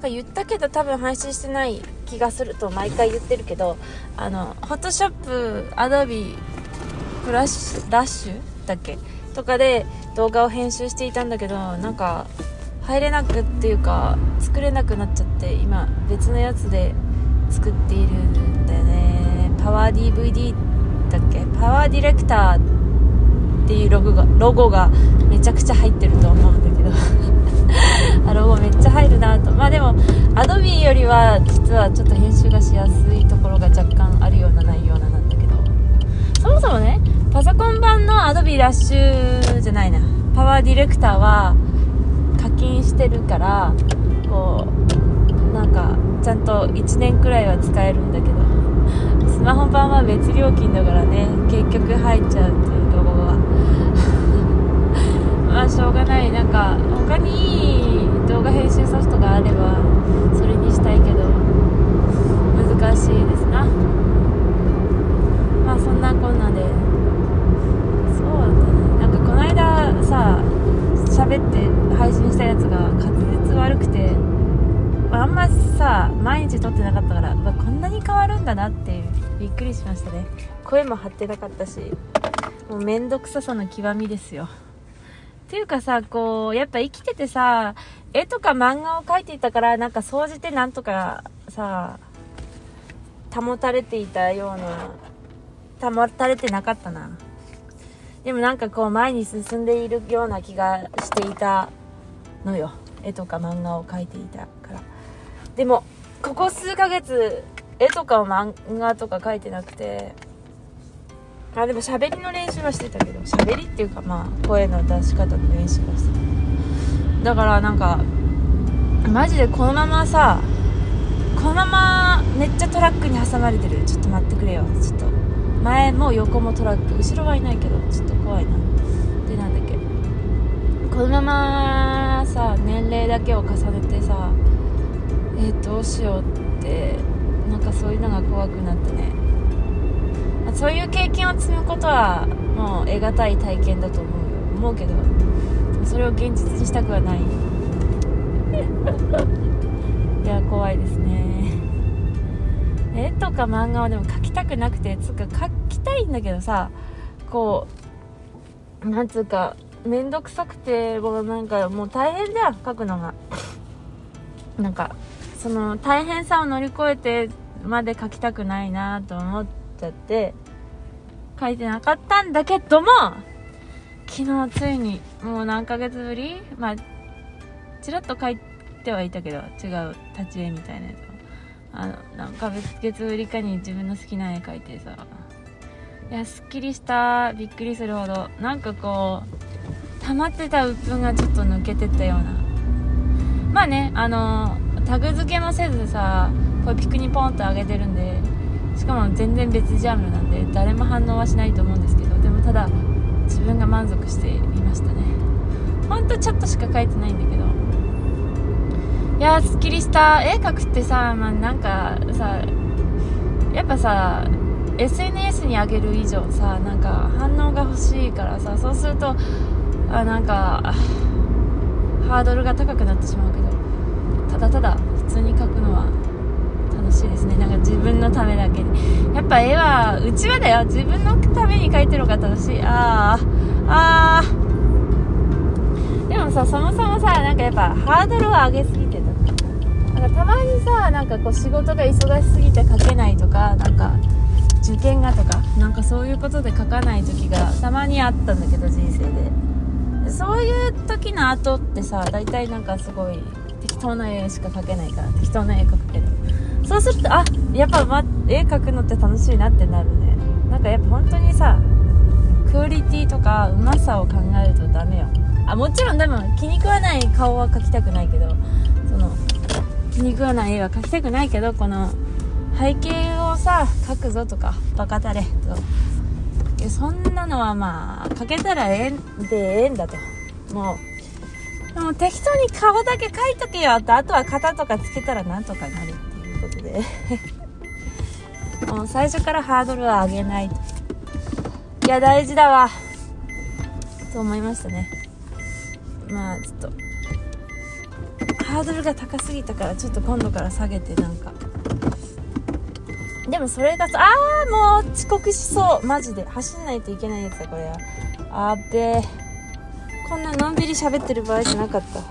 なんか言ったけど多分配信してない気がすると毎回言ってるけどあのフォトショップアドビフラッシュラッシュだっけ？とかで動画を編集していたんだけどなんか入れなくっていうか作れなくなっちゃって今別のやつで作っているんだよね。パワー DVD だっけ？パワーディレクターっていうロゴがロゴがめちゃくちゃ入ってると思うんだけど。あロゴめっちゃも Adobe よりは実はちょっと編集がしやすいところが若干あるようなないようななんだけど。そもそもねパソコン版の Adobe ラッシュじゃないな。パワーディレクターは課金してるからこうなんかちゃんと1年くらいは使えるんだけど。スマホ版は別料金だからね結局入っちゃうっていうロゴがまあしょうがない。なんか他にいい動画編集ソフトがあればそれにしたいけど難しいですなまあそんなこんなでそうだねなんかこの間さ喋って配信したやつが滑舌悪くてあんまさ毎日撮ってなかったからこんなに変わるんだなってびっくりしましたね。声も張ってなかったしもう面倒くささの極みですよ。っていうかさこうやっぱ生きててさ絵とか漫画を描いていたからなんか総じてなんとかさ保たれていたような保たれてなかったな。でもなんかこう前に進んでいるような気がしていたのよ。絵とか漫画を描いていたから。でもここ数ヶ月絵とか漫画とか描いてなくて。あでも喋りの練習はしてたけど喋りっていうかまあ声の出し方の練習はしてた。だからなんかマジでこのままさこのままめっちゃトラックに挟まれてる。ちょっと待ってくれよ。ちょっと前も横もトラック後ろはいないけどちょっと怖いな。でなんだっけ。このままさ年齢だけを重ねてさえー、どうしようってなんかそういうのが怖くなってね。まそういう経験を積むことはもう得難い体験だと思うよ思うけどそれを現実にしたくはない。いや怖いですね。絵とか漫画はでも描きたくなくてつうか描きたいんだけどさこうなんつうか面倒くさくてもうなんかもう大変じゃん描くのが。なんかその大変さを乗り越えてまで描きたくないなと思っちゃって書いてなかったんだけども昨日ついにもう何ヶ月ぶりまあちらっと書いてはいたけど違う立ち絵みたいなやつあの何ヶ月ぶりかに自分の好きな絵描いてさ。いやすっきりしたびっくりするほど。なんかこう溜まってた鬱憤がちょっと抜けてったような。まあねあのタグ付けもせずさこれピクにポンと上げてるんでしかも全然別ジャンルなんで誰も反応はしないと思うんですけどでもただ自分が満足していましたね。ほんとちょっとしか書いてないんだけど。いやーすっきりした。絵描くってさまあなんかさやっぱさ SNS に上げる以上さなんか反応が欲しいからさそうするとあなんかハードルが高くなってしまうけど。だただ普通に描くのは楽しいですね。なんか自分のためだけでやっぱ絵はうちはだよ。自分のために描いてる方が楽しい。あー。あー。でもさそもそもさなんかやっぱハードルを上げすぎてた。なんかたまにさなんかこう仕事が忙しすぎて書けないとかなんか受験がとかなんかそういうことで書かない時がたまにあったんだけど人生で。そういう時の後ってさ大体なんかすごい当な絵しか描けないから適当な絵描くけど。そうするとあやっぱ、ま、絵描くのって楽しいなってなるね。なんかやっぱ本当にさクオリティとかうまさを考えるとダメよ。あもちろんでも気に食わない顔は描きたくないけどその気に食わない絵は描きたくないけどこの背景をさ描くぞとかバカたれと。そんなのはまあ描けたらええんでええんだと。もうでも適当に顔だけ描いとけよとあとは型とかつけたらなんとかなるっていうことで。もう最初からハードルは上げないいや大事だわ。と思いましたね。まあちょっとハードルが高すぎたからちょっと今度から下げてなんか。でもそれがさあーもう遅刻しそう。マジで。走んないといけないやつだこれは。あべえこんなのんびり喋ってる場合じゃなかった。